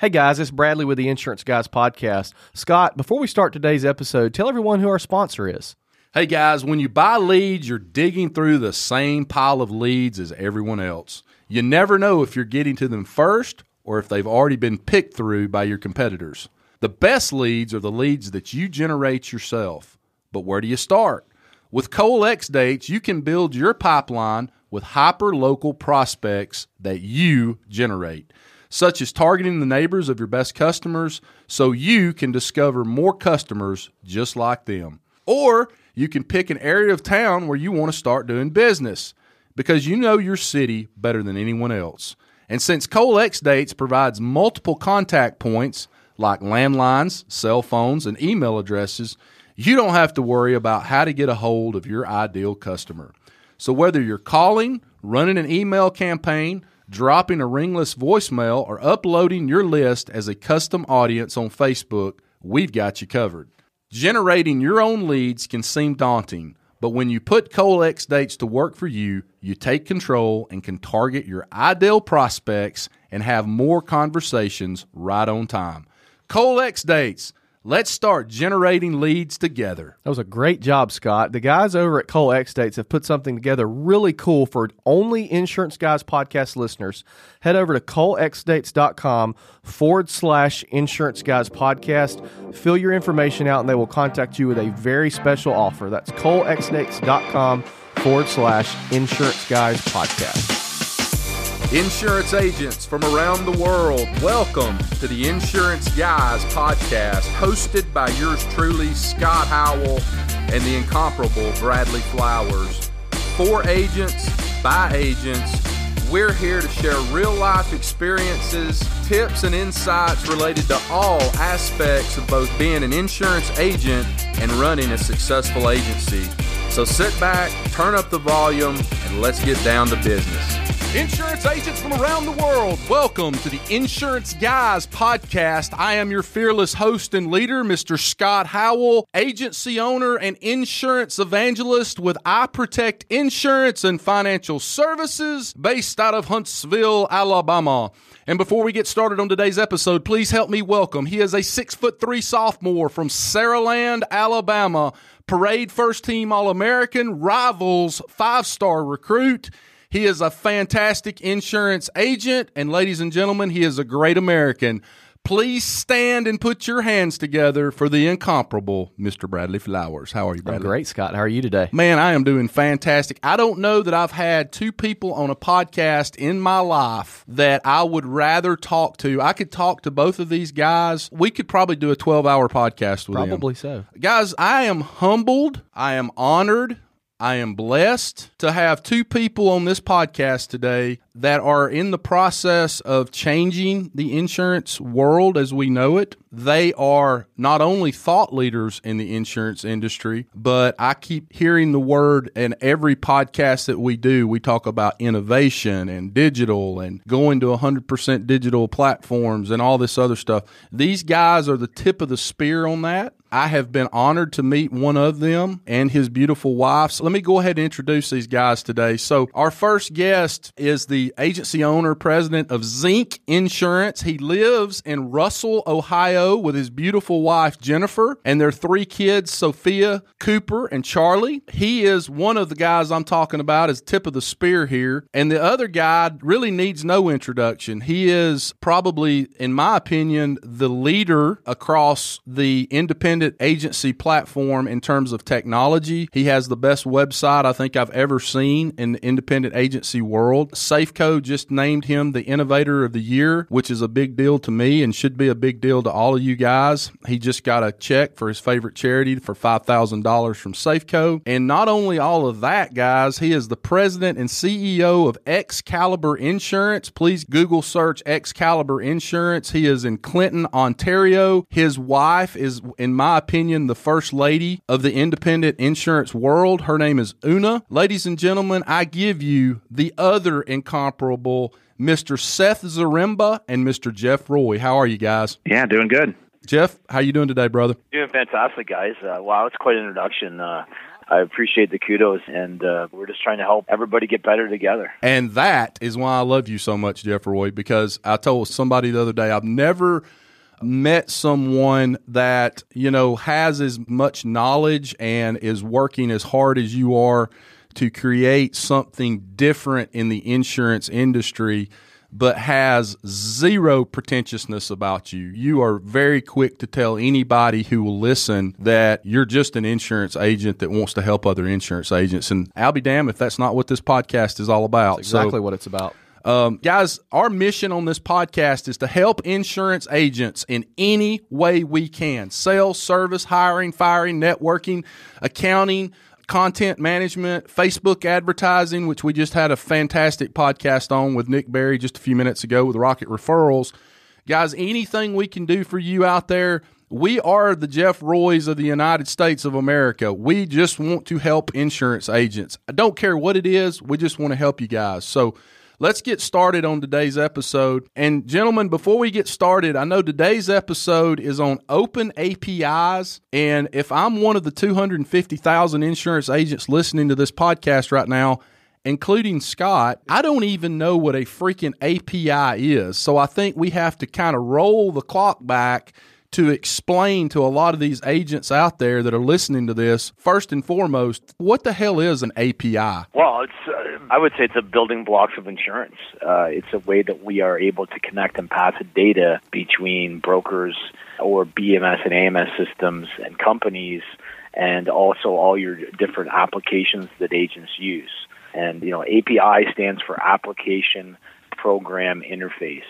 Hey guys, it's Bradley with the Insurance Guys podcast. Scott, before we start today's episode, tell everyone who our sponsor is. Hey guys, when you buy leads, you're digging through the same pile of leads as everyone else. You never know if you're getting to them first or if they've already been picked through by your competitors. The best leads are the leads that you generate yourself. But where do you start? With Cole X-Dates, you can build your pipeline with hyper local prospects that you generate such as targeting the neighbors of your best customers so you can discover more customers just like them. Or you can pick an area of town where you want to start doing business because you know your city better than anyone else. And since Cole X-Dates provides multiple contact points like landlines, cell phones, and email addresses, you don't have to worry about how to get a hold of your ideal customer. So whether you're calling, running an email campaign, dropping a ringless voicemail, or uploading your list as a custom audience on Facebook, we've got you covered. Generating your own leads can seem daunting, but when you put Cole X-Dates to work for you, you take control and can target your ideal prospects and have more conversations right on time. Cole X-Dates Let's start generating leads together. That was a great job, Scott. The guys over at Cole X-Dates have put something together really cool for only Insurance Guys podcast listeners. Head over to colexdates.com forward slash Insurance Guys podcast. Fill your information out and they will contact you with a very special offer. That's colexdates.com forward slash Insurance Guys podcast. Insurance agents from around the world, welcome to the Insurance Guys podcast, hosted by yours truly, Scott Howell, and the incomparable Bradley Flowers. For agents, by agents, we're here to share real life experiences, tips, and insights related to all aspects of both being an insurance agent and running a successful agency. So sit back, turn up the volume, and let's get down to business. Insurance agents from around the world, welcome to the Insurance Guys podcast. I am your fearless host and leader, Mr. Scott Howell, agency owner and insurance evangelist with I Protect Insurance and Financial Services, based out of Huntsville, Alabama. And before we get started on today's episode, please help me welcome. He is a six foot three sophomore from Saraland, Alabama, parade first team All American, rivals five star recruit. He is a fantastic insurance agent, and ladies and gentlemen, he is a great American. Please stand and put your hands together for the incomparable Mr. Bradley Flowers. How are you, Bradley? I'm great, Scott. How are you today? Man, I am doing fantastic. I don't know that I've had two people on a podcast in my life that I would rather talk to. I could talk to both of these guys. We could probably do a 12 hour podcast with Probably them. so. Guys, I am humbled. I am honored. I am blessed to have two people on this podcast today that are in the process of changing the insurance world as we know it. They are not only thought leaders in the insurance industry, but I keep hearing the word in every podcast that we do. We talk about innovation and digital and going to 100% digital platforms and all this other stuff. These guys are the tip of the spear on that. I have been honored to meet one of them and his beautiful wife. So let me go ahead and introduce these guys today. So our first guest is the agency owner, president of Zinc Insurance. He lives in Russell, Ohio with his beautiful wife, Jennifer, and their three kids, Sophia, Cooper, and Charlie. He is one of the guys I'm talking about as tip of the spear here. And the other guy really needs no introduction. He is probably, in my opinion, the leader across the independent agency platform in terms of technology. He has the best website I think I've ever seen in the independent agency world. Safeco just named him the Innovator of the Year, which is a big deal to me and should be a big deal to all of you guys. He just got a check for his favorite charity for $5,000 from Safeco. And not only all of that, guys, he is the president and CEO of Excalibur Insurance. Please Google search Excalibur Insurance. He is in Clinton, Ontario. His wife is, in my opinion, the first lady of the independent insurance world. Her name is Una. Ladies and gentlemen, I give you the other incomparable incomparable Mr. Seth Zaremba and Mr. Jeff Roy. How are you guys? Yeah, doing good. Jeff, how you doing today, brother? Doing fantastic, guys. Uh, wow, it's quite an introduction. Uh, I appreciate the kudos, and uh, we're just trying to help everybody get better together. And that is why I love you so much, Jeff Roy, because I told somebody the other day I've never met someone that you know has as much knowledge and is working as hard as you are to create something different in the insurance industry but has zero pretentiousness about you. You are very quick to tell anybody who will listen that you're just an insurance agent that wants to help other insurance agents. And I'll be damned if that's not what this podcast is all about. That's exactly so, what it's about. Um, guys, our mission on this podcast is to help insurance agents in any way we can sales, service, hiring, firing, networking, accounting content management, Facebook advertising, which we just had a fantastic podcast on with Nick Berry just a few minutes ago with Rocket Referrals. Guys, anything we can do for you out there, we are the Jeff Roys of the United States of America. We just want to help insurance agents. I don't care what it is, we just want to help you guys. So, let's get started on today's episode. And, gentlemen, before we get started, I know today's episode is on open APIs. And if I'm one of the 250,000 insurance agents listening to this podcast right now, including Scott, I don't even know what a freaking API is. So I think we have to kind of roll the clock back to explain to a lot of these agents out there that are listening to this, first and foremost, what the hell is an API? Well, it's uh, I would say it's a building blocks of insurance. Uh, it's a way that we are able to connect and pass data between brokers or BMS and AMS systems and companies, and also all your different applications that agents use. And you know, API stands for Application Program Interface.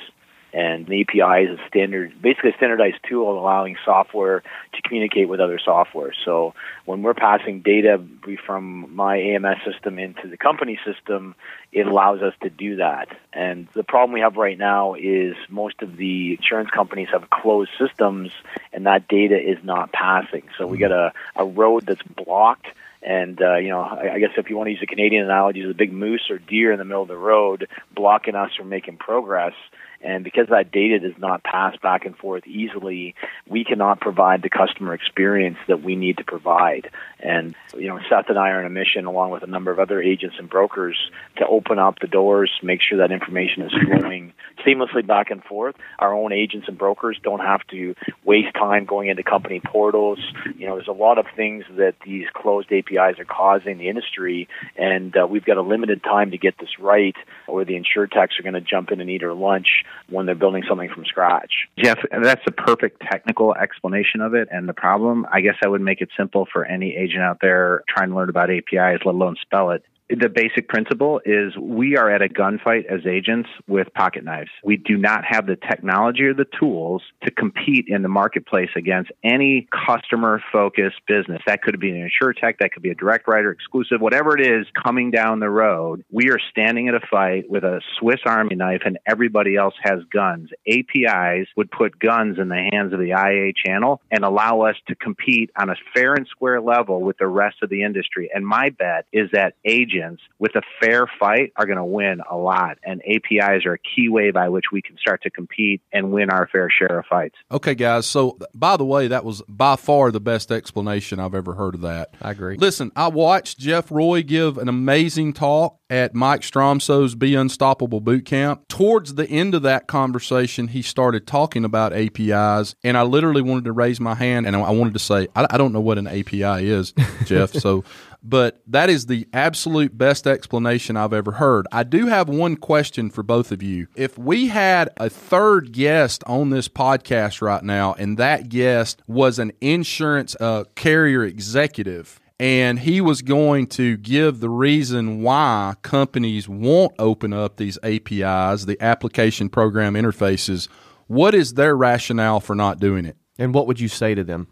And the API is a standard, basically a standardized tool allowing software to communicate with other software. So when we're passing data from my AMS system into the company system, it allows us to do that. And the problem we have right now is most of the insurance companies have closed systems and that data is not passing. So we got a, a road that's blocked and uh, you know, I, I guess if you want to use a Canadian analogy, there's a big moose or deer in the middle of the road blocking us from making progress. And because that data does not pass back and forth easily, we cannot provide the customer experience that we need to provide. And, you know, Seth and I are on a mission, along with a number of other agents and brokers, to open up the doors, make sure that information is flowing seamlessly back and forth. Our own agents and brokers don't have to waste time going into company portals. You know, there's a lot of things that these closed APIs are causing the industry, and uh, we've got a limited time to get this right, or the InsurTechs are going to jump in and eat our lunch when they're building something from scratch. Jeff, that's a perfect technical explanation of it and the problem. I guess I would make it simple for any agent out there trying to learn about APIs, let alone spell it the basic principle is we are at a gunfight as agents with pocket knives. We do not have the technology or the tools to compete in the marketplace against any customer focused business. That could be an InsurTech, that could be a direct writer, exclusive, whatever it is coming down the road. We are standing at a fight with a Swiss Army knife and everybody else has guns. APIs would put guns in the hands of the IA channel and allow us to compete on a fair and square level with the rest of the industry. And my bet is that agents agents with a fair fight are going to win a lot. And APIs are a key way by which we can start to compete and win our fair share of fights. Okay, guys. So, by the way, that was by far the best explanation I've ever heard of that. I agree. Listen, I watched Jeff Roy give an amazing talk at Mike Stromsoe's Be Unstoppable boot camp. Towards the end of that conversation, he started talking about APIs, and I literally wanted to raise my hand and I wanted to say, I, I don't know what an API is, Jeff. so but that is the absolute best explanation I've ever heard. I do have one question for both of you. If we had a third guest on this podcast right now, and that guest was an insurance uh, carrier executive, and he was going to give the reason why companies won't open up these APIs, the application program interfaces. What is their rationale for not doing it? And what would you say to them?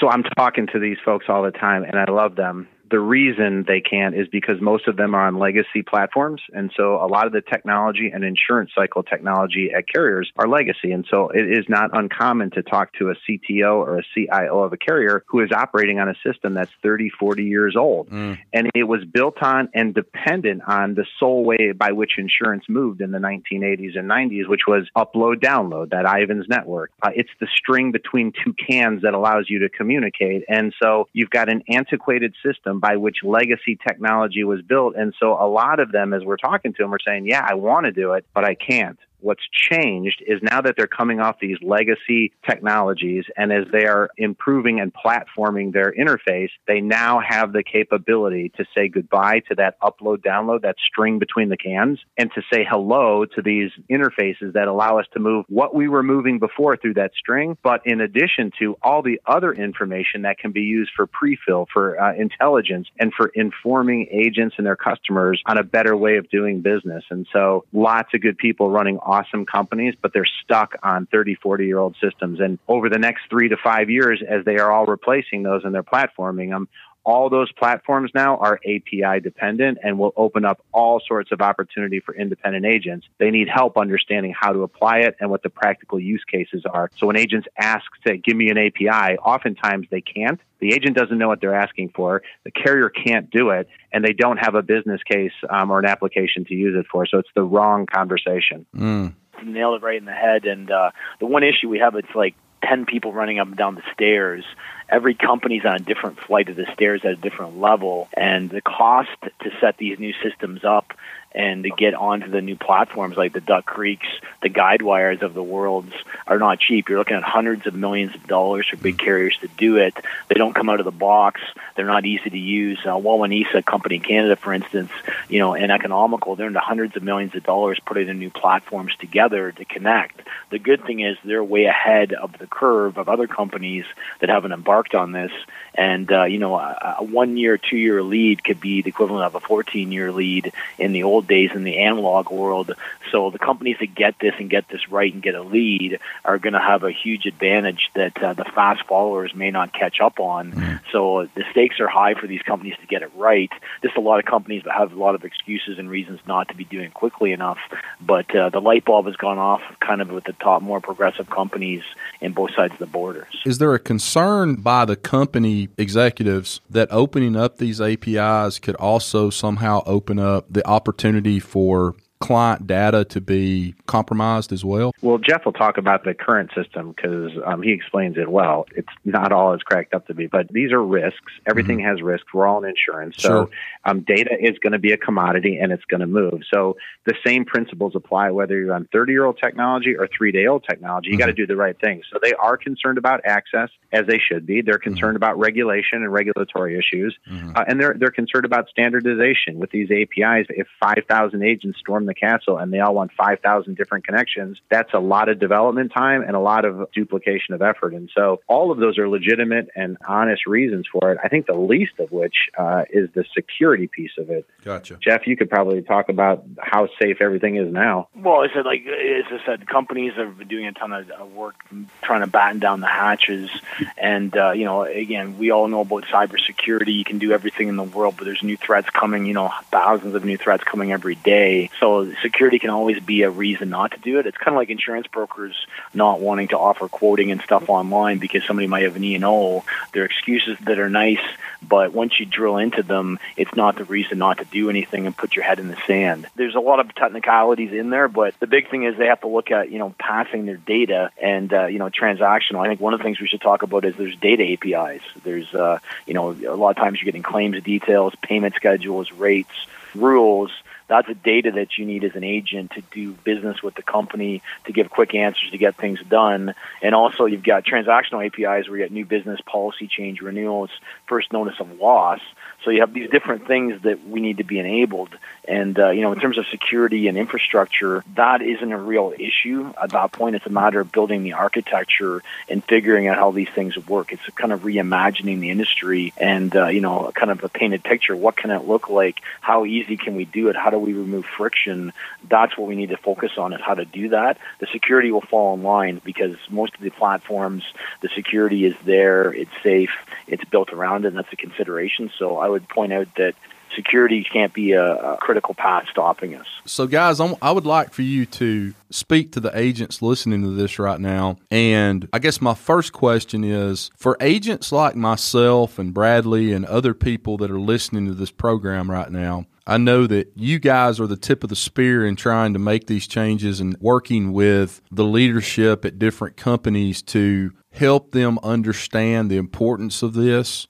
So I'm talking to these folks all the time, and I love them the reason they can't is because most of them are on legacy platforms. And so a lot of the technology and insurance cycle technology at carriers are legacy. And so it is not uncommon to talk to a CTO or a CIO of a carrier who is operating on a system that's 30, 40 years old. Mm. And it was built on and dependent on the sole way by which insurance moved in the 1980s and 90s, which was upload, download, that Ivans network. Uh, it's the string between two cans that allows you to communicate. And so you've got an antiquated system by which legacy technology was built. And so a lot of them, as we're talking to them, are saying, yeah, I want to do it, but I can't what's changed is now that they're coming off these legacy technologies and as they are improving and platforming their interface, they now have the capability to say goodbye to that upload download, that string between the cans, and to say hello to these interfaces that allow us to move what we were moving before through that string, but in addition to all the other information that can be used for pre-fill, for uh, intelligence, and for informing agents and their customers on a better way of doing business. And so lots of good people running awesome companies, but they're stuck on 30, 40 year old systems. And over the next three to five years, as they are all replacing those and they're platforming them, all those platforms now are API dependent and will open up all sorts of opportunity for independent agents. They need help understanding how to apply it and what the practical use cases are. So when agents ask to give me an API, oftentimes they can't. The agent doesn't know what they're asking for. The carrier can't do it, and they don't have a business case um, or an application to use it for. So it's the wrong conversation. Mm. Nailed it right in the head. And uh, the one issue we have, it's like 10 people running up and down the stairs. Every company's on a different flight of the stairs at a different level, and the cost to set these new systems up and to get onto the new platforms like the Duck Creeks, the Guidewires of the worlds are not cheap. You're looking at hundreds of millions of dollars for big carriers to do it. They don't come out of the box. They're not easy to use. Uh, Wawanesa company in Canada, for instance, you know, and economical, they're into hundreds of millions of dollars putting the new platforms together to connect. The good thing is they're way ahead of the curve of other companies that haven't embarked on this. And uh, you know, a, a one-year, two-year lead could be the equivalent of a 14-year lead in the old days in the analog world. So the companies that get this and get this right and get a lead are going to have a huge advantage that uh, the fast followers may not catch up on. Mm-hmm. So the stakes are high for these companies to get it right. Just a lot of companies that have a lot of excuses and reasons not to be doing quickly enough. But uh, the light bulb has gone off kind of with the top, more progressive companies in both sides of the borders. Is there a concern by the company executives that opening up these APIs could also somehow open up the opportunity for client data to be compromised as well? Well, Jeff will talk about the current system because um, he explains it well. It's not all it's cracked up to be, but these are risks. Everything mm-hmm. has risks. We're all in insurance. So sure. um, data is going to be a commodity and it's going to move. So the same principles apply whether you're on 30 year old technology or three day old technology. You mm-hmm. got to do the right thing. So they are concerned about access as they should be. They're concerned mm-hmm. about regulation and regulatory issues. Mm-hmm. Uh, and they're, they're concerned about standardization with these APIs. If 5,000 agents storm the castle and they all want 5,000 different connections, that's a lot of development time and a lot of duplication of effort. And so all of those are legitimate and honest reasons for it. I think the least of which uh, is the security piece of it. Gotcha. Jeff, you could probably talk about how safe everything is now. Well, I said, like, as I said, companies have been doing a ton of work trying to batten down the hatches. And, uh, you know, again, we all know about cybersecurity. You can do everything in the world, but there's new threats coming, you know, thousands of new threats coming every day. So security can always be a reason not to do it. It's kind of like insurance brokers not wanting to offer quoting and stuff online because somebody might have an E and O. They're excuses that are nice, but once you drill into them, it's not the reason not to do anything and put your head in the sand. There's a lot of technicalities in there, but the big thing is they have to look at you know passing their data and uh, you know transactional. I think one of the things we should talk about is there's data APIs. There's uh, you know a lot of times you're getting claims details, payment schedules, rates, rules that's the data that you need as an agent to do business with the company, to give quick answers, to get things done. And also, you've got transactional APIs where you get new business policy change, renewals, first notice of loss. So you have these different things that we need to be enabled. And, uh, you know, in terms of security and infrastructure, that isn't a real issue. At that point, it's a matter of building the architecture and figuring out how these things work. It's kind of reimagining the industry and, uh, you know, kind of a painted picture. What can it look like? How easy can we do it? How do we remove friction? That's what we need to focus on is how to do that. The security will fall in line because most of the platforms, the security is there, it's safe, it's built around it, and that's a consideration. So I would point out that security can't be a, a critical path stopping us. So, guys, I'm, i would like for you to speak to the agents listening to this right now. And I guess my first question is for agents like myself and Bradley and other people that are listening to this program right now. I know that you guys are the tip of the spear in trying to make these changes and working with the leadership at different companies to help them understand the importance of this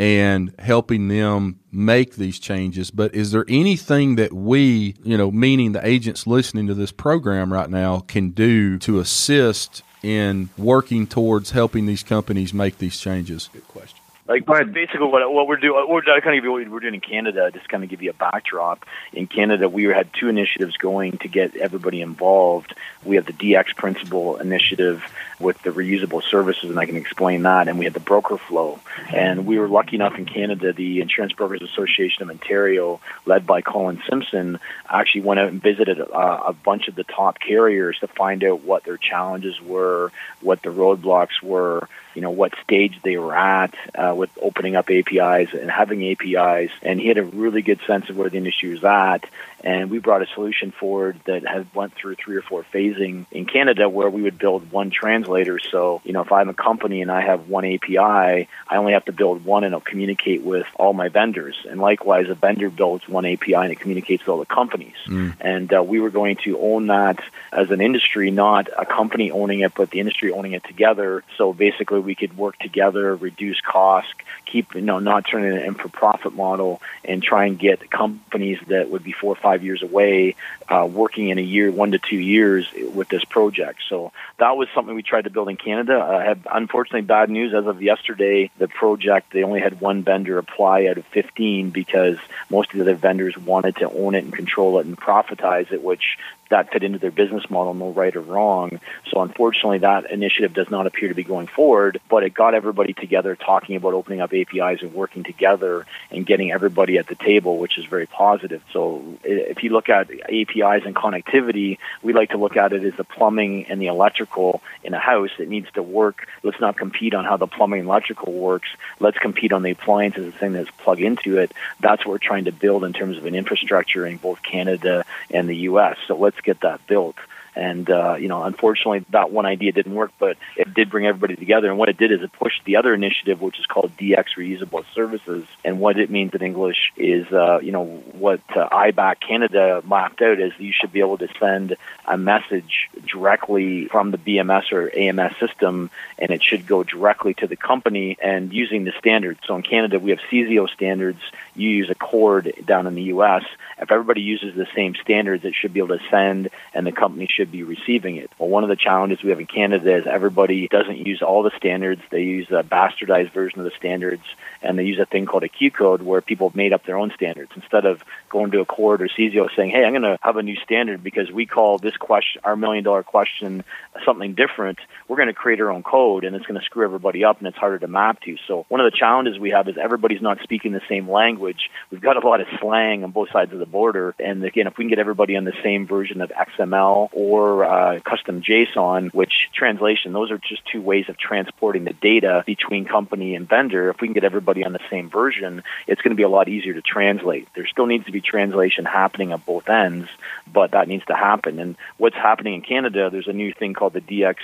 and helping them make these changes. But is there anything that we, you know, meaning the agents listening to this program right now, can do to assist in working towards helping these companies make these changes? Good question. Like basically, what, what we're doing, we're kind of give you what we're doing in Canada. Just kind of give you a backdrop. In Canada, we had two initiatives going to get everybody involved. We have the DX Principle initiative with the reusable services, and I can explain that. And we had the broker flow, and we were lucky enough in Canada. The Insurance Brokers Association of Ontario, led by Colin Simpson, actually went out and visited a, a bunch of the top carriers to find out what their challenges were, what the roadblocks were you know what stage they were at uh, with opening up APIs and having APIs, and he had a really good sense of where the industry was at. And we brought a solution forward that had went through three or four phasing in Canada, where we would build one translator. So you know, if I'm a company and I have one API, I only have to build one, and it'll communicate with all my vendors. And likewise, a vendor builds one API and it communicates with all the companies. Mm. And uh, we were going to own that as an industry, not a company owning it, but the industry owning it together. So basically we could work together, reduce costs, keep you know not turning it into a profit model, and try and get companies that would be four or five years away uh, working in a year, one to two years with this project. So that was something we tried to build in Canada. I have unfortunately bad news as of yesterday. The project they only had one vendor apply out of 15 because most of the other vendors wanted to own it and control it and profitize it, which that fit into their business model, no right or wrong. So unfortunately, that initiative does not appear to be going forward, but it got everybody together talking about opening up APIs and working together and getting everybody at the table, which is very positive. So if you look at APIs and connectivity, we like to look at it as the plumbing and the electrical in a house. It needs to work. Let's not compete on how the plumbing and electrical works. Let's compete on the appliances, the thing that's plugged into it. That's what we're trying to build in terms of an infrastructure in both Canada and the U.S. So let's get that built. And uh, you know, unfortunately, that one idea didn't work, but it did bring everybody together. And what it did is it pushed the other initiative, which is called DX Reusable Services. And what it means in English is, uh, you know, what uh, IBAC Canada mapped out is you should be able to send a message directly from the BMS or AMS system, and it should go directly to the company and using the standards. So in Canada, we have CSIO standards. You use a cord down in the U.S. If everybody uses the same standards, it should be able to send, and the company should be receiving it. Well, one of the challenges we have in Canada is everybody doesn't use all the standards. They use a bastardized version of the standards, and they use a thing called a Q code where people have made up their own standards. Instead of going to ACORD or CSIO saying, hey, I'm going to have a new standard because we call this question, our million dollar question, something different, we're going to create our own code, and it's going to screw everybody up, and it's harder to map to. So one of the challenges we have is everybody's not speaking the same language. We've got a lot of slang on both sides of the border, and again, if we can get everybody on the same version of XML or or uh, custom JSON, which translation, those are just two ways of transporting the data between company and vendor. If we can get everybody on the same version, it's going to be a lot easier to translate. There still needs to be translation happening at both ends, but that needs to happen. And what's happening in Canada, there's a new thing called the DX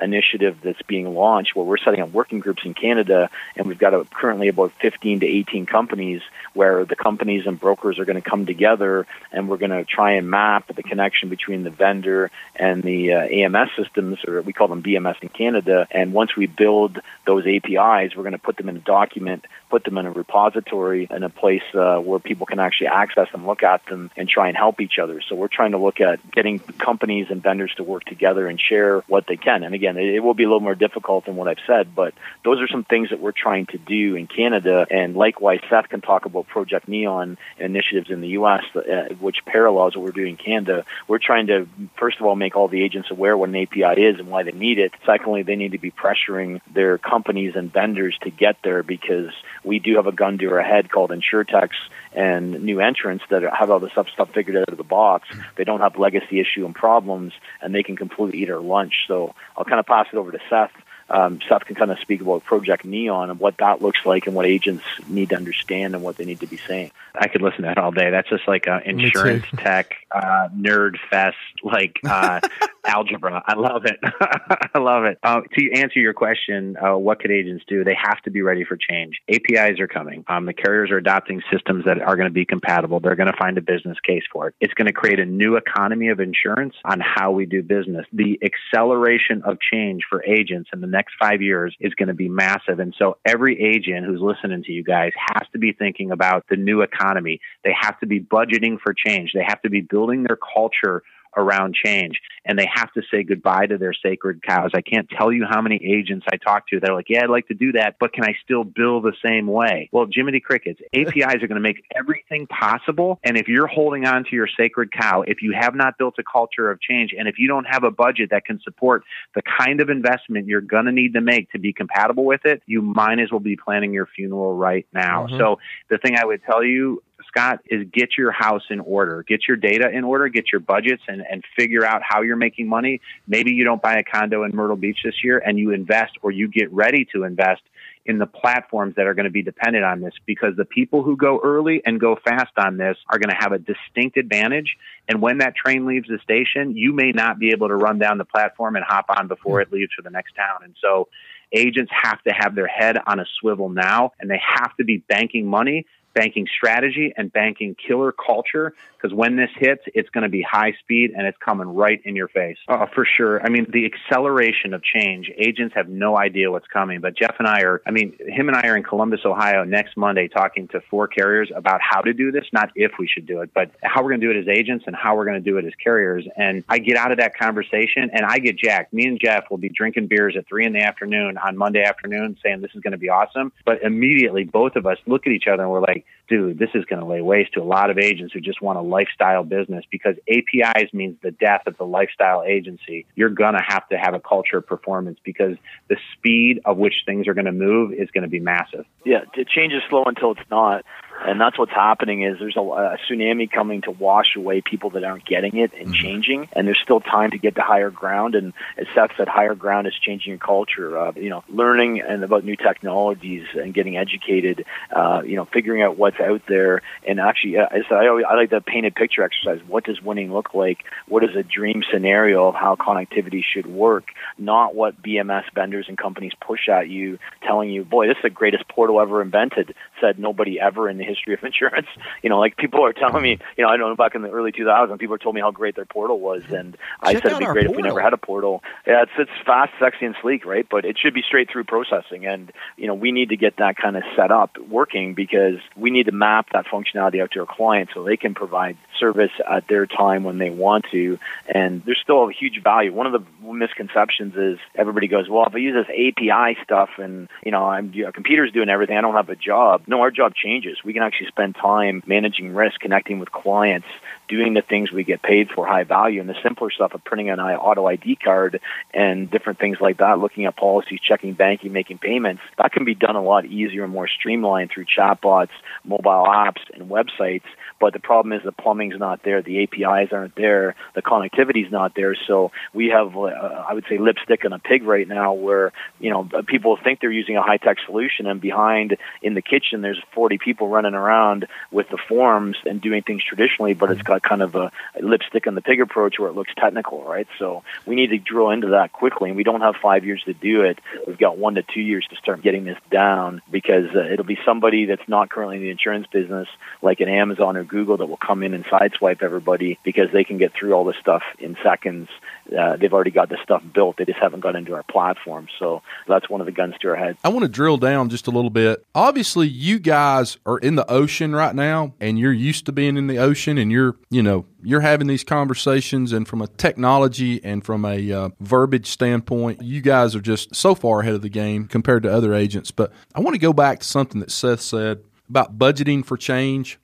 initiative that's being launched where we're setting up working groups in Canada, and we've got a, currently about 15 to 18 companies where the companies and brokers are going to come together, and we're going to try and map the connection between the vendor and the uh, AMS systems, or we call them BMS in Canada. And once we build those APIs, we're going to put them in a document, put them in a repository, in a place uh, where people can actually access them, look at them, and try and help each other. So we're trying to look at getting companies and vendors to work together and share what they can. And again, it, it will be a little more difficult than what I've said, but those are some things that we're trying to do in Canada. And likewise, Seth can talk about Project Neon initiatives in the U.S., uh, which parallels what we're doing in Canada. We're trying to, first of all, make all the agents aware what an API is and why they need it. Secondly, they need to be pressuring their companies and vendors to get there because we do have a gun to our head called InsurTechs and new entrants that have all this stuff, stuff figured out of the box. They don't have legacy issue and problems, and they can completely eat our lunch. So I'll kind of pass it over to Seth um, Seth can kind of speak about Project Neon and what that looks like and what agents need to understand and what they need to be saying. I could listen to that all day. That's just like an insurance tech uh, nerd fest, like uh, algebra. I love it. I love it. Uh, to answer your question, uh, what could agents do? They have to be ready for change. APIs are coming. Um, the carriers are adopting systems that are going to be compatible. They're going to find a business case for it. It's going to create a new economy of insurance on how we do business. The acceleration of change for agents in the next five years is going to be massive. And so every agent who's listening to you guys has to be thinking about the new economy. They have to be budgeting for change. They have to be building their culture around change and they have to say goodbye to their sacred cows. I can't tell you how many agents I talk to that are like, yeah, I'd like to do that, but can I still bill the same way? Well, Jiminy Crickets, APIs are going to make everything possible. And if you're holding on to your sacred cow, if you have not built a culture of change, and if you don't have a budget that can support the kind of investment you're going to need to make to be compatible with it, you might as well be planning your funeral right now. Mm-hmm. So the thing I would tell you Scott, is get your house in order, get your data in order, get your budgets, and, and figure out how you're making money. Maybe you don't buy a condo in Myrtle Beach this year and you invest or you get ready to invest in the platforms that are going to be dependent on this because the people who go early and go fast on this are going to have a distinct advantage. And when that train leaves the station, you may not be able to run down the platform and hop on before it leaves for the next town. And so agents have to have their head on a swivel now and they have to be banking money banking strategy and banking killer culture because when this hits, it's going to be high speed and it's coming right in your face. Uh, for sure. I mean, the acceleration of change, agents have no idea what's coming. But Jeff and I are, I mean, him and I are in Columbus, Ohio next Monday talking to four carriers about how to do this, not if we should do it, but how we're going to do it as agents and how we're going to do it as carriers. And I get out of that conversation and I get jacked. Me and Jeff will be drinking beers at three in the afternoon on Monday afternoon saying this is going to be awesome. But immediately both of us look at each other and we're like, dude, this is going to lay waste to a lot of agents who just want a lifestyle business because APIs means the death of the lifestyle agency. You're going to have to have a culture of performance because the speed of which things are going to move is going to be massive. Yeah, change is slow until it's not and that's what's happening is there's a, a, tsunami coming to wash away people that aren't getting it and mm-hmm. changing. And there's still time to get to higher ground. And as Seth said higher ground is changing your culture uh, you know learning and about new technologies and getting educated uh, you know figuring out what's out there. And actually uh, I, always, I like the painted picture exercise. What does winning look like? What is a dream scenario of how connectivity should work? Not what BMS vendors and companies push at you telling you boy this is the greatest portal ever invented said nobody ever in the history of insurance. You know, like people are telling me, you know, I know back in the early 2000s, people told me how great their portal was, and I said it'd be great portal. if we never had a portal. Yeah, it's it's fast, sexy, and sleek, right? But it should be straight through processing, and you know, we need to get that kind of set up working because we need to map that functionality out to our clients so they can provide service at their time when they want to. And there's still a huge value. One of the misconceptions is everybody goes, well, if I use this API stuff and you know, I'm you know, computer's doing everything, I don't have a job. No, our job changes. We can actually spend time managing risk, connecting with clients, doing the things we get paid for high value and the simpler stuff of printing an auto ID card and different things like that, looking at policies, checking banking, making payments, that can be done a lot easier and more streamlined through chatbots, mobile apps, and websites. But the problem is the plumbing's not there, the APIs aren't there, the connectivity's not there. So we have, uh, I would say, lipstick on a pig right now, where you know people think they're using a high tech solution, and behind in the kitchen there's 40 people running around with the forms and doing things traditionally, but it's got kind of a lipstick on the pig approach where it looks technical, right? So we need to drill into that quickly, and we don't have five years to do it. We've got one to two years to start getting this down because uh, it'll be somebody that's not currently in the insurance business, like an Amazon or Google, that will come in and sideswipe everybody because they can get through all this stuff in seconds. Uh, they've already got the stuff built. They just haven't got into our platform. So that's one of the guns to our head. I want to drill down just a little bit. Obviously, you guys are in the ocean right now, and you're used to being in the ocean, and you're, you know, you're having these conversations, and from a technology and from a uh, verbiage standpoint, you guys are just so far ahead of the game compared to other agents. But I want to go back to something that Seth said about budgeting for change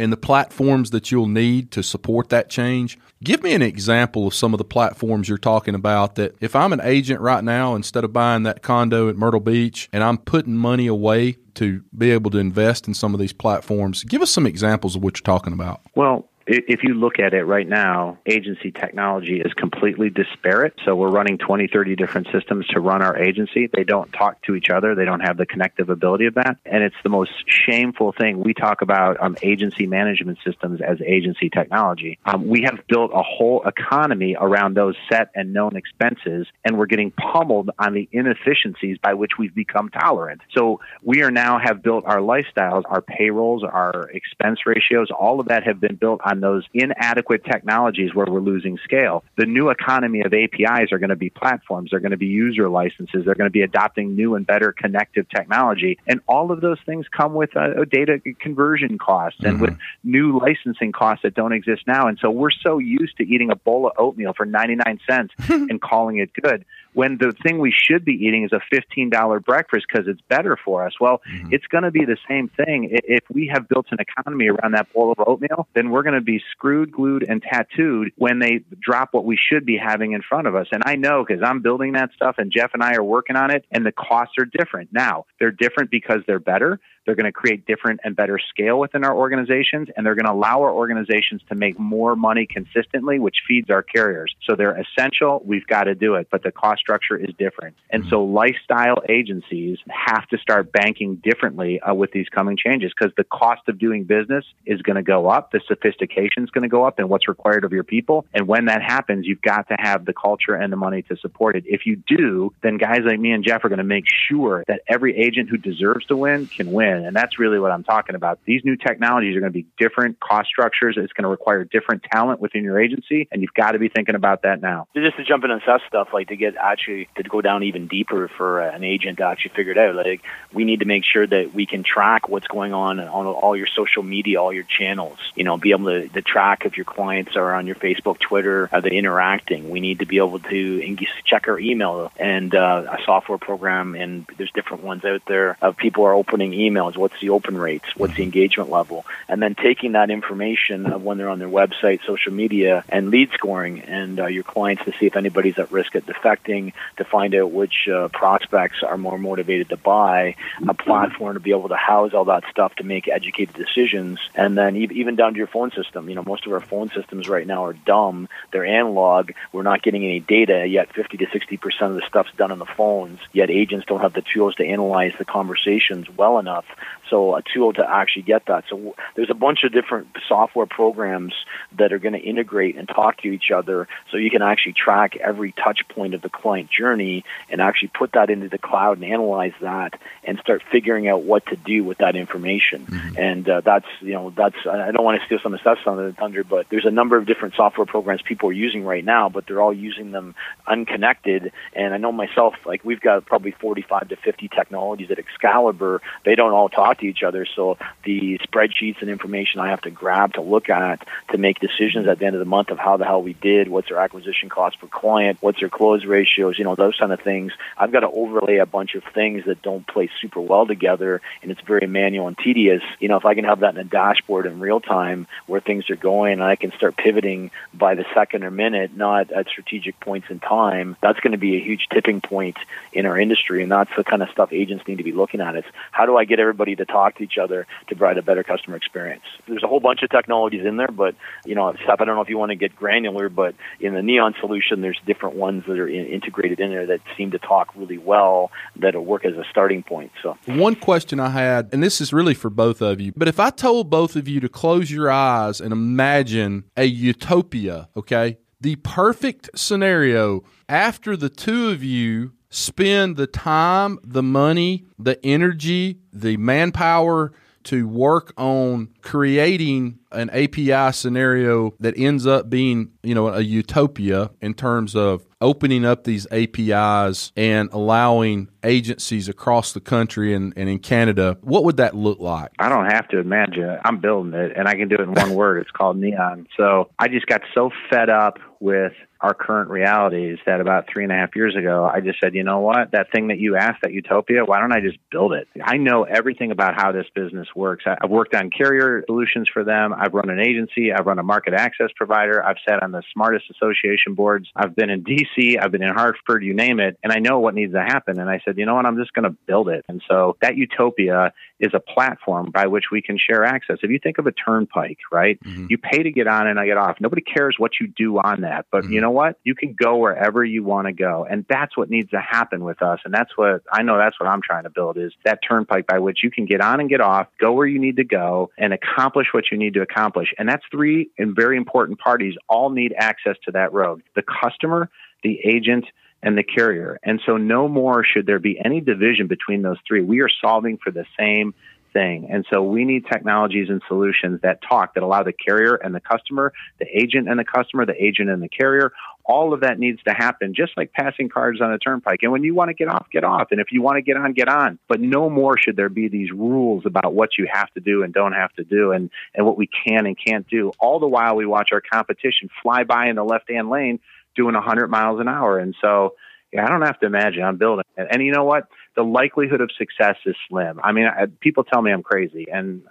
and the platforms that you'll need to support that change. Give me an example of some of the platforms you're talking about that if I'm an agent right now, instead of buying that condo at Myrtle Beach and I'm putting money away to be able to invest in some of these platforms, give us some examples of what you're talking about. Well, if you look at it right now, agency technology is completely disparate. So we're running 20, 30 different systems to run our agency. They don't talk to each other. They don't have the connective ability of that. And it's the most shameful thing. We talk about um, agency management systems as agency technology. Um, we have built a whole economy around those set and known expenses, and we're getting pummeled on the inefficiencies by which we've become tolerant. So we are now have built our lifestyles, our payrolls, our expense ratios, all of that have been built on those inadequate technologies where we're losing scale. The new economy of APIs are going to be platforms, they're going to be user licenses, they're going to be adopting new and better connective technology. And all of those things come with a, a data conversion costs and mm-hmm. with new licensing costs that don't exist now. And so we're so used to eating a bowl of oatmeal for 99 cents and calling it good when the thing we should be eating is a $15 breakfast because it's better for us. Well, mm-hmm. it's going to be the same thing. If we have built an economy around that bowl of oatmeal, then we're going to be screwed, glued, and tattooed when they drop what we should be having in front of us. And I know because I'm building that stuff and Jeff and I are working on it, and the costs are different. Now, they're different because they're better, they're going to create different and better scale within our organizations, and they're going to allow our organizations to make more money consistently, which feeds our carriers. So they're essential. We've got to do it, but the cost structure is different. And so lifestyle agencies have to start banking differently uh, with these coming changes because the cost of doing business is going to go up, the sophistication is going to go up, and what's required of your people. And when that happens, you've got to have the culture and the money to support it. If you do, then guys like me and Jeff are going to make sure that every agent who deserves to win can win in. And that's really what I'm talking about. These new technologies are going to be different cost structures. It's going to require different talent within your agency. And you've got to be thinking about that now. Just to jump in and assess stuff, like to get actually to go down even deeper for an agent to actually figure it out. Like we need to make sure that we can track what's going on on all your social media, all your channels. You know, be able to, to track if your clients are on your Facebook, Twitter, are they interacting? We need to be able to check our email and uh, a software program, and there's different ones out there of people are opening emails what's the open rates, what's the engagement level, and then taking that information of when they're on their website, social media, and lead scoring, and uh, your clients to see if anybody's at risk of defecting, to find out which uh, prospects are more motivated to buy, a platform to be able to house all that stuff to make educated decisions, and then even down to your phone system. You know, most of our phone systems right now are dumb; they're analog. We're not getting any data yet. Fifty to sixty percent of the stuff's done on the phones. Yet agents don't have the tools to analyze the conversations well enough so a tool to actually get that. So there's a bunch of different software programs that are going to integrate and talk to each other, so you can actually track every touch point of the client journey and actually put that into the cloud and analyze that and start figuring out what to do with that information. Mm-hmm. And uh, that's you know that's I don't want to steal some of the stuff on the thunder, but there's a number of different software programs people are using right now, but they're all using them unconnected. And I know myself, like we've got probably 45 to 50 technologies at Excalibur. They don't all talk to each other. So the spreadsheets and information I have to grab to look at to make decisions at the end of the month of how the hell we did, what's their acquisition cost per client, what's their close ratios, you know, those kind of things. I've got to overlay a bunch of things that don't play super well together and it's very manual and tedious. You know, if I can have that in a dashboard in real time where things are going and I can start pivoting by the second or minute, not at strategic points in time, that's going to be a huge tipping point in our industry. And that's the kind of stuff agents need to be looking at. Is how do I get everybody to talk to each other to provide a better customer experience. There's a whole bunch of technologies in there, but you know, Seth, I don't know if you want to get granular, but in the Neon solution, there's different ones that are in, integrated in there that seem to talk really well that'll work as a starting point. So one question I had, and this is really for both of you, but if I told both of you to close your eyes and imagine a utopia, okay, the perfect scenario after the two of you spend the time, the money, the energy, the manpower to work on creating an API scenario that ends up being, you know, a utopia in terms of opening up these APIs and allowing agencies across the country and, and in Canada, what would that look like? I don't have to imagine. I'm building it and I can do it in one word. It's called Neon. So I just got so fed up with our current realities that about three and a half years ago, I just said, you know what, that thing that you asked, that utopia, why don't I just build it? I know everything about how this business works. I've worked on carrier solutions for them. I've run an agency. I've run a market access provider. I've sat on the smartest association boards. I've been in DC. I've been in Hartford, you name it. And I know what needs to happen. And I said, you know what, I'm just going to build it. And so that utopia is a platform by which we can share access. If you think of a turnpike, right? Mm-hmm. You pay to get on and I get off. Nobody cares what you do on that. But mm-hmm. you know what? You can go wherever you want to go. And that's what needs to happen with us. And that's what I know that's what I'm trying to build is that turnpike by which you can get on and get off, go where you need to go and accomplish what you need to accomplish. And that's three and very important parties all need access to that road. The customer, the agent, and the carrier. And so no more should there be any division between those three. We are solving for the same thing. And so we need technologies and solutions that talk, that allow the carrier and the customer, the agent and the customer, the agent and the carrier. All of that needs to happen, just like passing cars on a turnpike. And when you want to get off, get off. And if you want to get on, get on. But no more should there be these rules about what you have to do and don't have to do and, and what we can and can't do. All the while we watch our competition fly by in the left hand lane doing 100 miles an hour. And so, yeah, I don't have to imagine. I'm building it. And you know what? The likelihood of success is slim. I mean, I, people tell me I'm crazy, and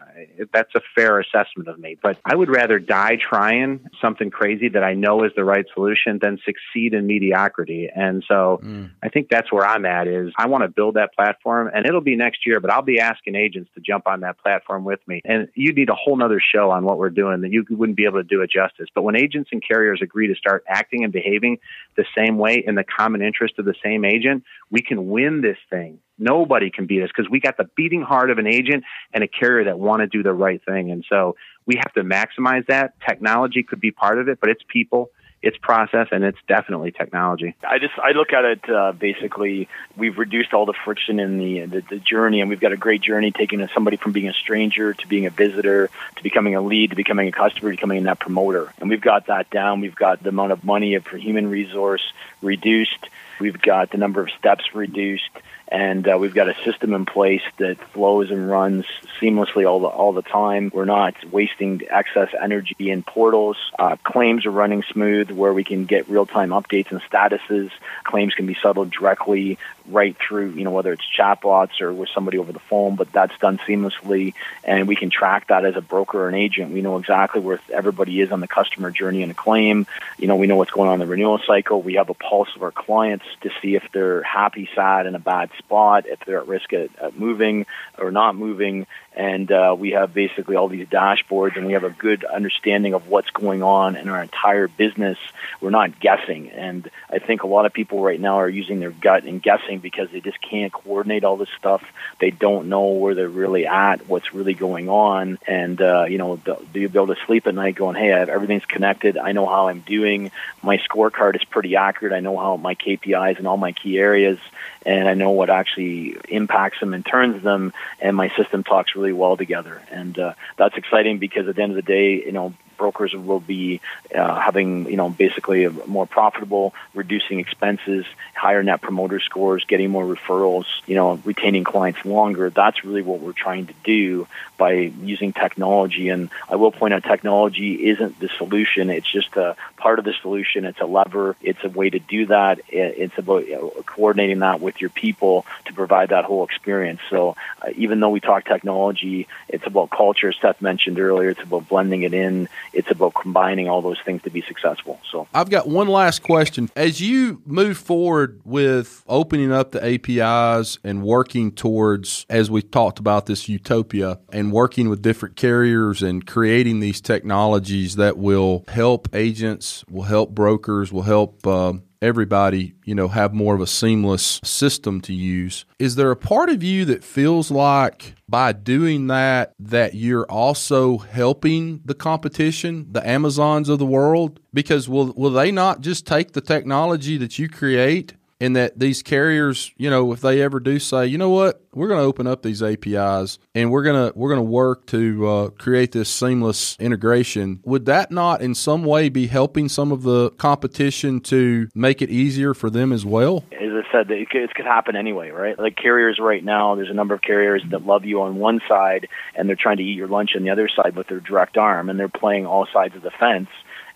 that's a fair assessment of me. But I would rather die trying something crazy that I know is the right solution than succeed in mediocrity. And so mm. I think that's where I'm at. Is I want to build that platform, and it'll be next year. But I'll be asking agents to jump on that platform with me, and you need a whole nother show on what we're doing that you wouldn't be able to do it justice. But when agents and carriers agree to start acting and behaving the same way in the common interest of the same agent, we can win this thing. Nobody can beat us because we got the beating heart of an agent and a carrier that want to do the right thing. And so we have to maximize that. Technology could be part of it, but it's people it's process and it's definitely technology. I just I look at it uh, basically we've reduced all the friction in the, the, the journey and we've got a great journey taking somebody from being a stranger to being a visitor to becoming a lead to becoming a customer to becoming net promoter and we've got that down. We've got the amount of money for human resource reduced. We've got the number of steps reduced and uh, we've got a system in place that flows and runs seamlessly all the all the time. We're not wasting excess energy in portals. Uh, claims are running smooth, where we can get real time updates and statuses. Claims can be settled directly right through, you know, whether it's chatbots or with somebody over the phone, but that's done seamlessly, and we can track that as a broker or an agent. We know exactly where everybody is on the customer journey and a claim. You know, we know what's going on in the renewal cycle. We have a pulse of our clients to see if they're happy, sad, in a bad spot, if they're at risk at moving or not moving, and uh, we have basically all these dashboards and we have a good understanding of what's going on in our entire business we're not guessing and i think a lot of people right now are using their gut and guessing because they just can't coordinate all this stuff. They don't know where they're really at what's really going on. And uh, you know do you be able to sleep at night going hey I have, everything's connected. I know how i'm doing. My scorecard is pretty accurate. I know how my kpis and all my key areas and I know what actually impacts them and turns them, and my system talks really well together. And uh, that's exciting because at the end of the day, you know, brokers will be uh, having, you know, basically more profitable, reducing expenses, higher net promoter scores, getting more referrals, you know, retaining clients longer. That's really what we're trying to do by using technology. And I will point out technology isn't the solution. It's just a part of the solution. It's a lever. It's a way to do that. It's about coordinating that with your people to provide that whole experience. So uh, even though we talk technology, it's about culture. Seth mentioned earlier. It's about blending it in it's about combining all those things to be successful. So I've got one last question. As you move forward with opening up the APIs and working towards, as we talked about this utopia, and working with different carriers and creating these technologies that will help agents, will help brokers, will help uh, everybody, you know, have more of a seamless system to use. Is there a part of you that feels like by doing that that you're also helping the competition, the Amazons of the world? Because will will they not just take the technology that you create and that these carriers, you know, if they ever do say, you know what, we're going to open up these APIs and we're going to we're going to work to uh, create this seamless integration. Would that not, in some way, be helping some of the competition to make it easier for them as well? As I said, it could, it could happen anyway, right? Like carriers right now, there's a number of carriers that love you on one side and they're trying to eat your lunch on the other side with their direct arm, and they're playing all sides of the fence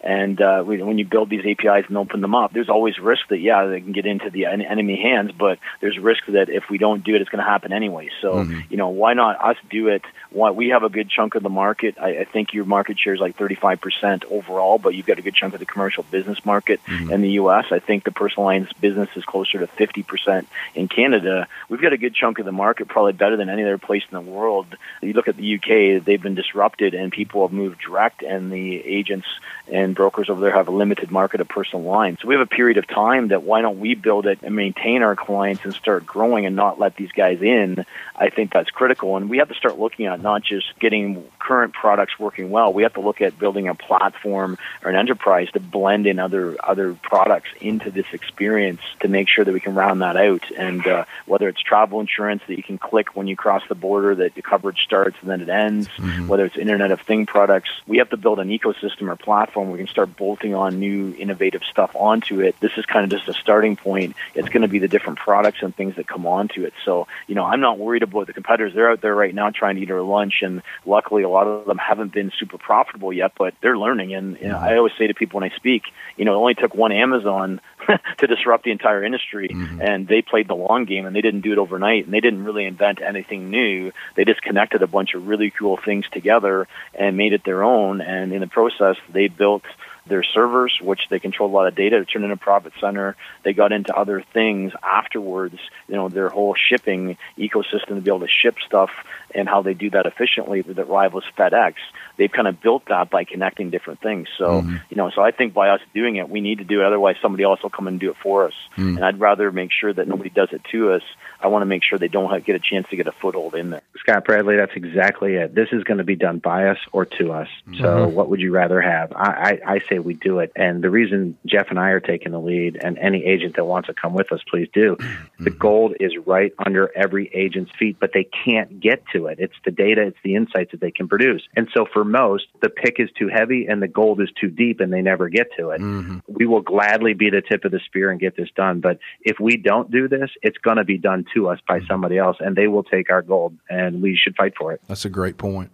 And uh, when you build these APIs and open them up, there's always risk that yeah they can get into the enemy hands, but there's risk that if we don't do it, it's going to happen anyway. So mm-hmm. you know why not us do it? Why we have a good chunk of the market. I, I think your market share is like 35 percent overall, but you've got a good chunk of the commercial business market mm-hmm. in the U.S. I think the personal lines business is closer to 50 percent in Canada. We've got a good chunk of the market, probably better than any other place in the world. You look at the UK; they've been disrupted, and people have moved direct, and the agents and brokers over there have a limited market of personal lines. So we have a period of time that why don't we build it and maintain our clients and start growing and not let these guys in? I think that's critical. And we have to start looking at not just getting current products working well. We have to look at building a platform or an enterprise to blend in other other products into this experience to make sure that we can round that out. And uh, whether it's travel insurance that you can click when you cross the border that the coverage starts and then it ends, mm-hmm. whether it's Internet of Thing products, we have to build an ecosystem or platform we can start bolting on new innovative stuff onto it. This is kind of just a starting point. It's going to be the different products and things that come onto it. So, you know, I'm not worried about the competitors. They're out there right now trying to eat our lunch, and luckily, a lot of them haven't been super profitable yet, but they're learning. And you know, I always say to people when I speak, you know, it only took one Amazon to disrupt the entire industry, mm-hmm. and they played the long game, and they didn't do it overnight, and they didn't really invent anything new. They just connected a bunch of really cool things together and made it their own. And in the process, they built their servers, which they controlled a lot of data to turn into a profit center. They got into other things afterwards, you know, their whole shipping ecosystem to be able to ship stuff and how they do that efficiently that rivals FedEx. They've kind of built that by connecting different things. So, mm-hmm. you know, so I think by us doing it, we need to do it. Otherwise, somebody else will come and do it for us. Mm-hmm. And I'd rather make sure that nobody does it to us. I want to make sure they don't have, get a chance to get a foothold in there. Scott Bradley, that's exactly it. This is going to be done by us or to us. Mm-hmm. So, what would you rather have? I, I, I say we do it. And the reason Jeff and I are taking the lead, and any agent that wants to come with us, please do. The mm-hmm. gold is right under every agent's feet, but they can't get to it. It's the data, it's the insights that they can produce. And so for most, the pick is too heavy and the gold is too deep and they never get to it. Mm-hmm. We will gladly be the tip of the spear and get this done. But if we don't do this, it's going to be done to us by mm-hmm. somebody else and they will take our gold and we should fight for it. That's a great point.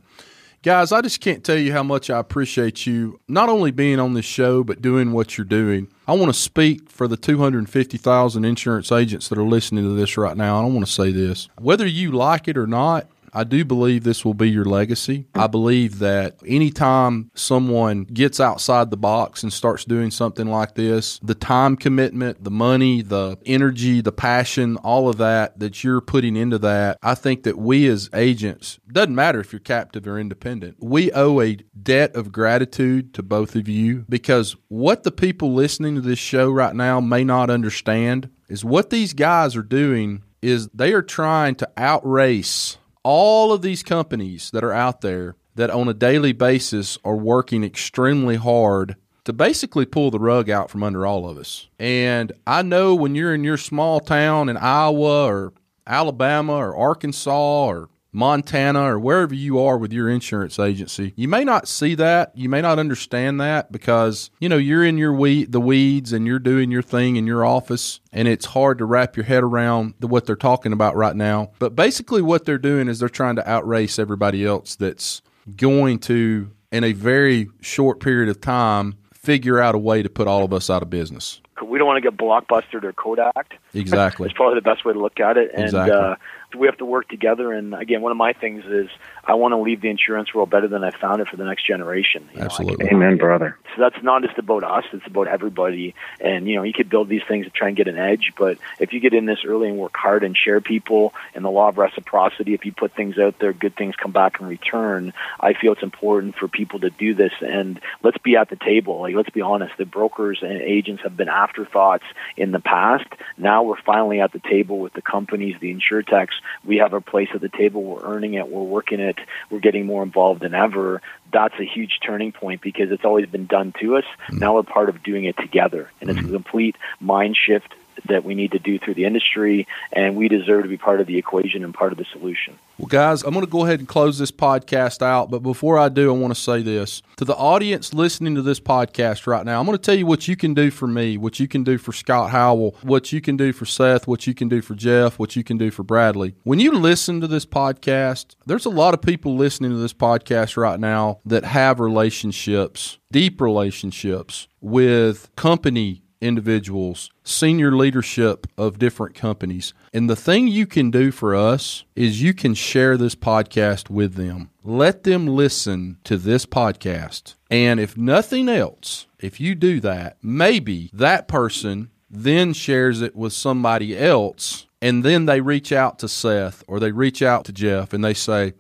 Guys, I just can't tell you how much I appreciate you not only being on this show, but doing what you're doing. I want to speak for the 250,000 insurance agents that are listening to this right now. I don't want to say this. Whether you like it or not, I do believe this will be your legacy. I believe that anytime someone gets outside the box and starts doing something like this, the time commitment, the money, the energy, the passion, all of that that you're putting into that, I think that we as agents, doesn't matter if you're captive or independent, we owe a debt of gratitude to both of you because what the people listening to this show right now may not understand is what these guys are doing is they are trying to outrace all of these companies that are out there that on a daily basis are working extremely hard to basically pull the rug out from under all of us. And I know when you're in your small town in Iowa or Alabama or Arkansas or Montana or wherever you are with your insurance agency. You may not see that, you may not understand that because, you know, you're in your weed, the weeds and you're doing your thing in your office and it's hard to wrap your head around the, what they're talking about right now. But basically what they're doing is they're trying to outrace everybody else that's going to in a very short period of time figure out a way to put all of us out of business we don't want to get blockbustered or Kodak. Exactly. it's probably the best way to look at it. And exactly. uh, we have to work together. And again, one of my things is I want to leave the insurance world better than I found it for the next generation. You Absolutely. Know, Amen, brother. So that's not just about us; it's about everybody. And you know, you could build these things to try and get an edge, but if you get in this early and work hard and share people and the law of reciprocity, if you put things out there, good things come back in return. I feel it's important for people to do this. And let's be at the table. Like, let's be honest. The brokers and agents have been afterthoughts in the past. Now we're finally at the table with the companies, the insurtechs. We have a place at the table. We're earning it. We're working it. We're getting more involved than ever. That's a huge turning point because it's always been done to us. Mm-hmm. Now we're part of doing it together, and it's mm-hmm. a complete mind shift that we need to do through the industry, and we deserve to be part of the equation and part of the solution. Well, guys, I'm going to go ahead and close this podcast out. But before I do, I want to say this to the audience listening to this podcast right now. I'm going to tell you what you can do for me, what you can do for Scott Howell, what you can do for Seth, what you can do for Jeff, what you can do for Bradley. When you listen to this podcast, there's a lot of people listening to this podcast right now that have relationships, deep relationships with company individuals, senior leadership of different companies. And the thing you can do for us is you can share this podcast with them. Let them listen to this podcast. And if nothing else, if you do that, maybe that person then shares it with somebody else. And then they reach out to Seth or they reach out to Jeff and they say,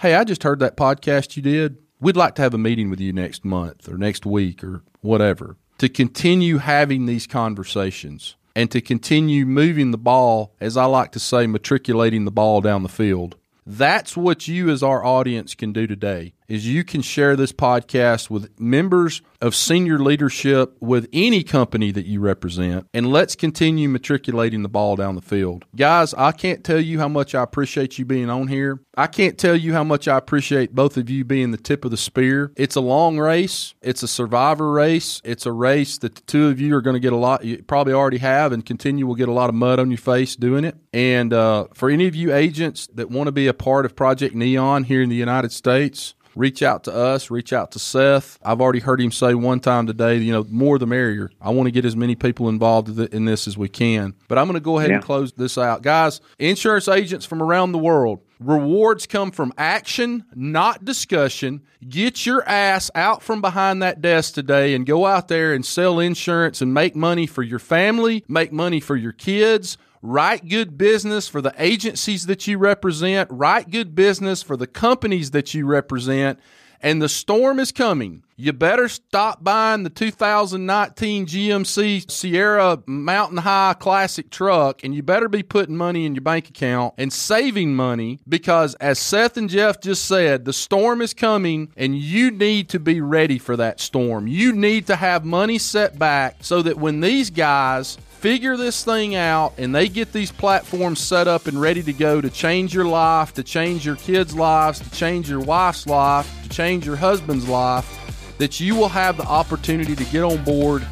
Hey, I just heard that podcast you did. We'd like to have a meeting with you next month or next week or whatever to continue having these conversations and to continue moving the ball, as I like to say, matriculating the ball down the field. That's what you as our audience can do today is you can share this podcast with members of senior leadership with any company that you represent and let's continue matriculating the ball down the field. Guys, I can't tell you how much I appreciate you being on here. I can't tell you how much I appreciate both of you being the tip of the spear. It's a long race. It's a survivor race. It's a race that the two of you are going to get a lot, you probably already have and continue will get a lot of mud on your face doing it. And uh, for any of you agents that want to be a part of Project Neon here in the United States, reach out to us, reach out to Seth. I've already heard him say one time today, you know, more the merrier. I want to get as many people involved in this as we can. But I'm going to go ahead yeah. and close this out. Guys, insurance agents from around the world, rewards come from action, not discussion. Get your ass out from behind that desk today and go out there and sell insurance and make money for your family, make money for your kids Write good business for the agencies that you represent. Write good business for the companies that you represent. And the storm is coming. You better stop buying the 2019 GMC Sierra Mountain High Classic truck and you better be putting money in your bank account and saving money because, as Seth and Jeff just said, the storm is coming and you need to be ready for that storm. You need to have money set back so that when these guys figure this thing out and they get these platforms set up and ready to go to change your life, to change your kids' lives, to change your wife's life, to change your husband's life, that you will have the opportunity to get on board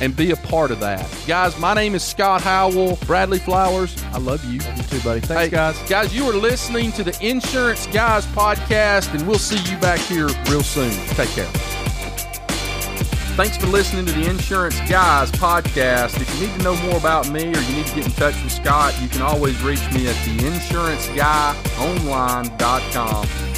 and be a part of that. Guys, my name is Scott Howell, Bradley Flowers. I love you. Love you too, buddy. Thanks, hey, guys. Guys, you are listening to the Insurance Guys podcast, and we'll see you back here real soon. Take care. Thanks for listening to the Insurance Guys podcast. If you need to know more about me or you need to get in touch with Scott, you can always reach me at theinsuranceguyonline.com